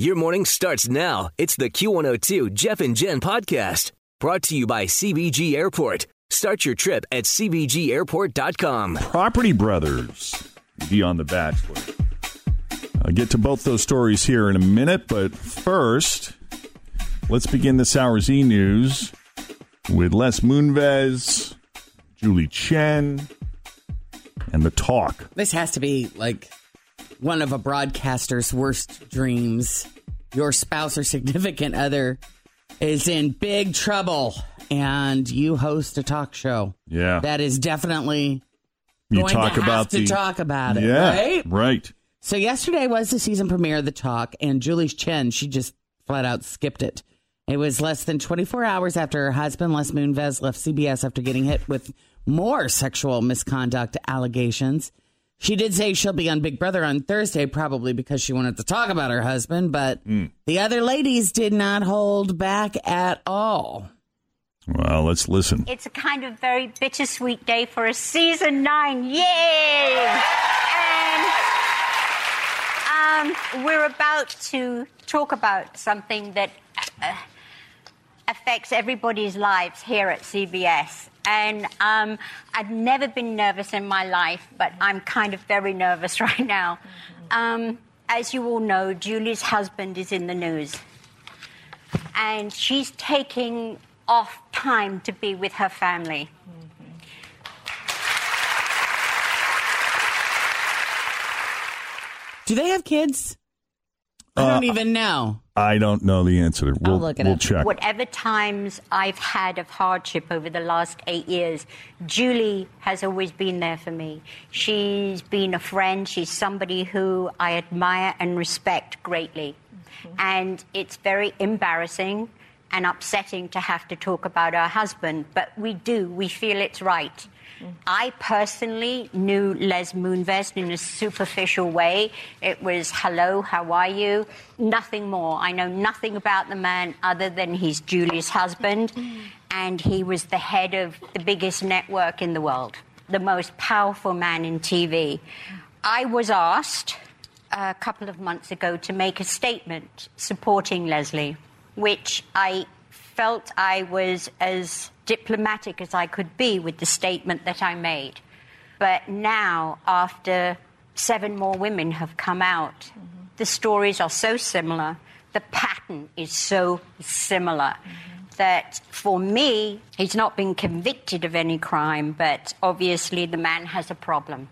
Your morning starts now. It's the Q102 Jeff and Jen podcast brought to you by CVG Airport. Start your trip at CVGAirport.com. Property Brothers be on The Bachelor. I'll get to both those stories here in a minute, but first, let's begin this hour's e news with Les Moonves, Julie Chen, and the talk. This has to be like one of a broadcaster's worst dreams. Your spouse or significant other is in big trouble and you host a talk show. Yeah. That is definitely You going talk to have about to talk about it, yeah, right? right. So yesterday was the season premiere of The Talk, and Julie Chen, she just flat out skipped it. It was less than 24 hours after her husband, Les Moonves, left CBS after getting hit with more sexual misconduct allegations. She did say she'll be on Big Brother on Thursday, probably because she wanted to talk about her husband, but the other ladies did not hold back at all. Well, let's listen. It's a kind of very bittersweet day for a season nine. Yay! And um, we're about to talk about something that uh, affects everybody's lives here at CBS. And um, I've never been nervous in my life, but I'm kind of very nervous right now. Um, as you all know, Julie's husband is in the news. And she's taking off time to be with her family. Do they have kids? I don't uh, even know. I don't know the answer. We'll, look it we'll up. check. Whatever times I've had of hardship over the last eight years, Julie has always been there for me. She's been a friend. She's somebody who I admire and respect greatly. Mm-hmm. And it's very embarrassing and upsetting to have to talk about our husband, but we do. We feel it's right. Mm. I personally knew Les Moonves in a superficial way. It was, hello, how are you? Nothing more. I know nothing about the man other than he's Julie's husband, mm. and he was the head of the biggest network in the world, the most powerful man in TV. I was asked a couple of months ago to make a statement supporting Leslie, which I felt I was as diplomatic as I could be with the statement that I made. But now, after seven more women have come out, the stories are so similar, the pattern is so similar. That for me, he's not been convicted of any crime, but obviously the man has a problem.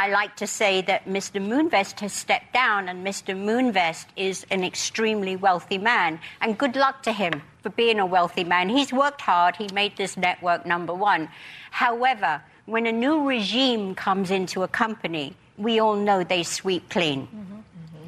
I like to say that Mr. Moonvest has stepped down, and Mr. Moonvest is an extremely wealthy man. And good luck to him for being a wealthy man. He's worked hard, he made this network number one. However, when a new regime comes into a company, we all know they sweep clean.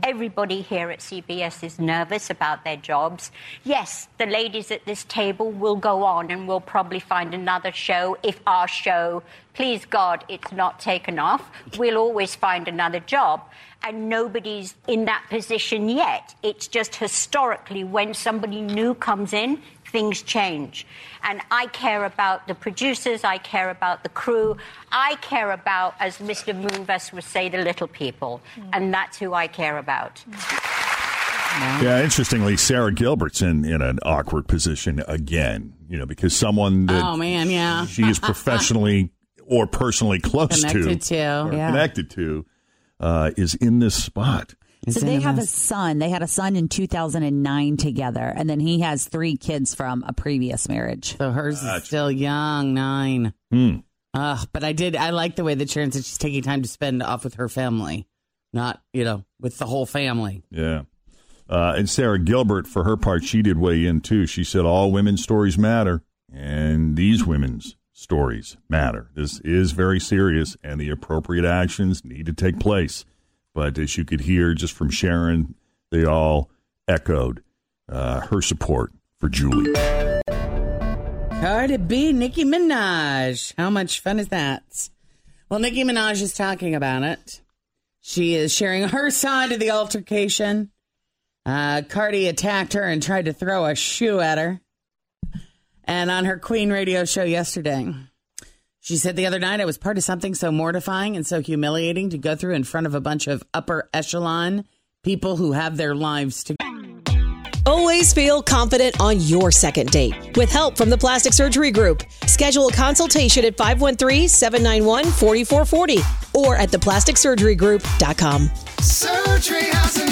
Everybody here at CBS is nervous about their jobs. Yes, the ladies at this table will go on and we'll probably find another show if our show, please God, it's not taken off. We'll always find another job. And nobody's in that position yet. It's just historically when somebody new comes in, things change. And I care about the producers, I care about the crew, I care about, as Mr. Moonves would say, the little people. And that's who I care about. Yeah, interestingly, Sara Gilbert's in, in an awkward position again, you know, because someone that Oh, man, yeah. she is professionally or personally close Connected to, to, or yeah. connected to, uh, is in this spot. It's so they have a son. They had a son in 2009 together, and then he has three kids from a previous marriage. So hers is still young, nine. Hmm. Ugh, but I did. I like the way that Sharon said she's taking time to spend off with her family, not you know with the whole family. Yeah. Uh, and Sara Gilbert, for her part, she did weigh in too. She said all women's stories matter, and these women's stories matter. This is very serious, and the appropriate actions need to take place. But as you could hear just from Sharon, they all echoed uh, her support for Julie. Cardi B, Nicki Minaj. How much fun is that? Well, Nicki Minaj is talking about it. She is sharing her side of the altercation. Uh, Cardi attacked her and tried to throw a shoe at her. And on her Queen radio show yesterday, she said the other night it was part of something so mortifying and so humiliating to go through in front of a bunch of upper echelon people who have their lives to. Always feel confident on your second date. With help from the Plastic Surgery Group, schedule a consultation at 513-791-4440 or at theplasticsurgerygroup.com. Surgery has an art.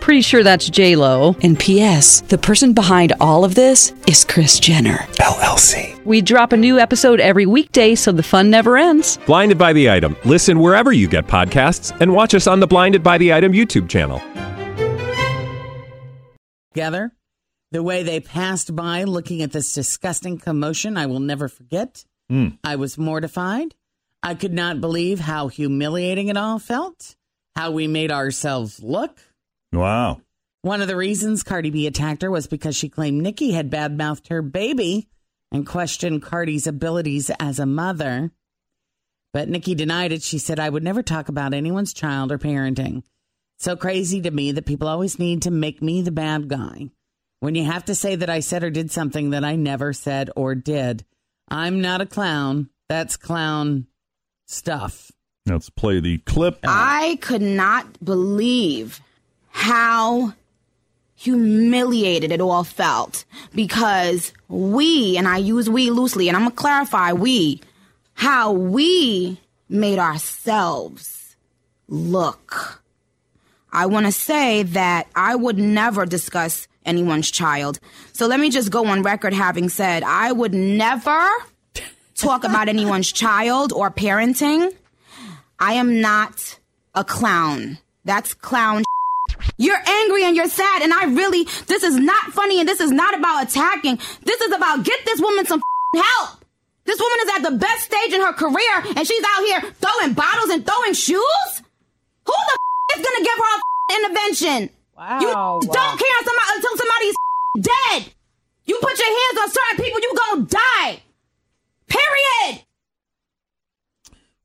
Pretty sure that's J Lo. And P.S. The person behind all of this is Kris Jenner. LLC. We drop a new episode every weekday, so the fun never ends. Blinded by the item. Listen wherever you get podcasts, and watch us on the Blinded by the Item YouTube channel. together. The way they passed by looking at this disgusting commotion, I will never forget. Hmm. I was mortified. I could not believe how humiliating it all felt, how we made ourselves look. Wow. One of the reasons Cardi B attacked her was because she claimed Nicki had badmouthed her baby and questioned Cardi's abilities as a mother. But Nicki denied it. She said, I would never talk about anyone's child or parenting. So crazy to me that people always need to make me the bad guy. When you have to say that I said or did something that I never said or did. I'm not a clown. That's clown stuff. Let's play the clip. I could not believe how humiliated it all felt because we, and I use we loosely, and I'm gonna clarify we, how we made ourselves look. I wanna say that I would never discuss anyone's child. So let me just go on record having said I would never talk about anyone's child or parenting. I am not a clown. That's clown. You're angry and you're sad, and I really, this is not funny and this is not about attacking. This is about get this woman some help. This woman is at the best stage in her career, and she's out here throwing bottles and throwing shoes? Who the is gonna give her a intervention? Wow. You don't care somebody, until somebody's dead. You put your hands on certain people, you gonna die. Period.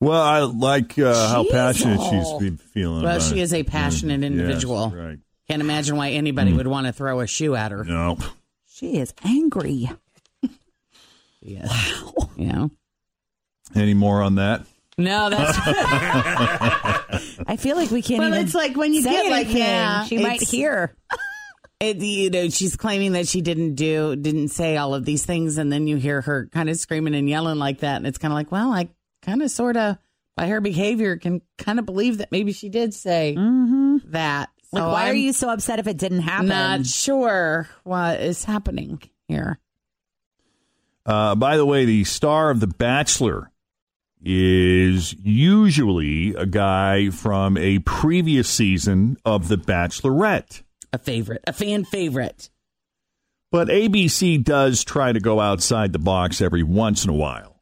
Well, I like uh, how passionate she's been feeling. Well, about she it. is a passionate Yes, individual. right. Can't imagine why anybody would want to throw a shoe at her. No. She is angry. Yes. You know? Any more on that? No, that's I feel like we can't Well, even it's like when you say get like anything. that, she might hear. it, you know, she's claiming that she didn't do, didn't say all of these things, and then you hear her kind of screaming and yelling like that, and it's kind of like, well, I kind of, sort of, by her behavior, can kind of believe that maybe she did say that. Like, So why are I'm you so upset if it didn't happen? Not sure what is happening here. Uh, by the way, the star of The Bachelor is usually a guy from a previous season of The Bachelorette. A favorite, a fan favorite. But ABC does try to go outside the box every once in a while.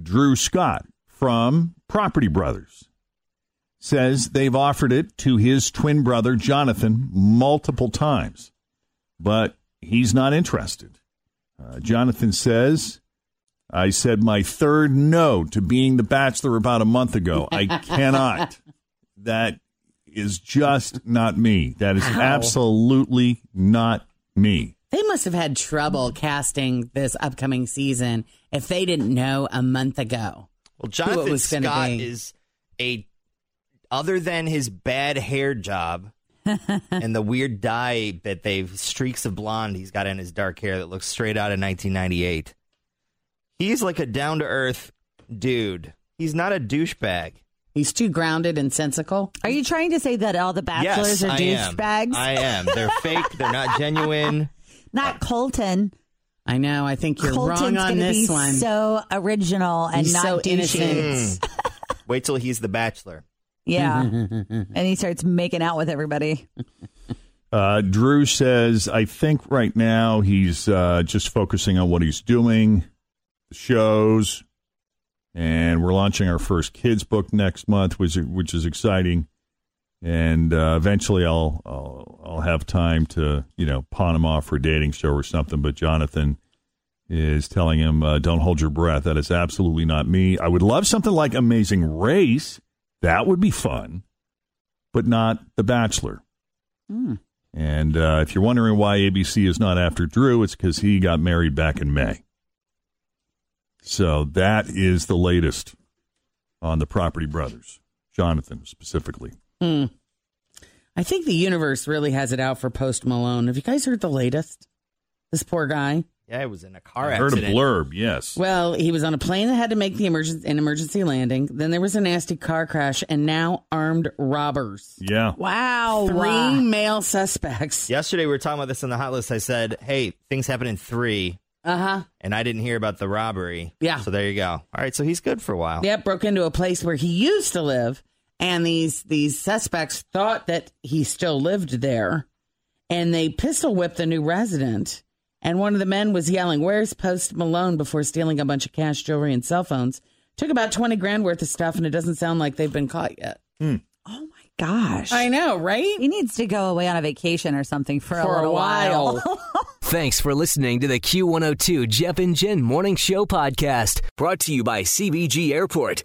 Drew Scott from Property Brothers says they've offered it to his twin brother, Jonathan, multiple times, but he's not interested. Uh, Jonathan says, I said my third no to being the bachelor about a month ago. I cannot. that is just not me. That is absolutely not me. They must have had trouble casting this upcoming season if they didn't know a month ago. Well, who Jonathan was gonna Scott be. is a other than his bad hair job and the weird dye that they've streaks of blonde he's got in his dark hair that looks straight out of 1998. He's like a down to earth dude. He's not a douchebag. He's too grounded and sensical. Are you trying to say that all the bachelors yes, are douchebags? I am. They're fake. They're not genuine. Not Colton. I know. I think you're Colton's wrong on gonna this be one. so original and He's not so douchey. innocent. Mm. Wait till he's the bachelor. Yeah, and he starts making out with everybody. Uh, Drew says, I think right now he's uh, just focusing on what he's doing, the shows, and we're launching our first kids book next month, which which is exciting. And uh, eventually, I'll, I'll I'll have time to you know pawn him off for a dating show or something. But Jonathan is telling him, uh, "Don't hold your breath. That is absolutely not me. I would love something like Amazing Race. That would be fun, but not The Bachelor." And uh, if you're wondering why ABC is not after Drew, it's because he got married back in May. So that is the latest on the Property Brothers, Jonathan specifically. Hmm. I think the universe really has it out for Post Malone. Have you guys heard the latest? This poor guy. Yeah, it was in a car I heard a blurb, yes. Well, he was on a plane that had to make the emergency an emergency landing. Then there was a nasty car crash, and now armed robbers. Yeah. Wow. Three male suspects. Yesterday we were talking about this on the hot list. I said, "Hey, things happen in three, Uh huh. and I didn't hear about the robbery. Yeah. So there you go. All right, so he's good for a while. Yep, broke into a place where he used to live, and these these suspects thought that he still lived there, and they pistol whipped the new resident. And one of the men was yelling, "Where's Post Malone?" before stealing a bunch of cash, jewelry, and cell phones. Took about twenty grand worth of stuff, and it doesn't sound like they've been caught yet. Hmm. Oh my gosh, I know, right? He needs to go away on a vacation or something for, For a a little while. Thanks for listening to the Q102 Jeff and Jen Morning Show podcast, brought to you by CVG Airport.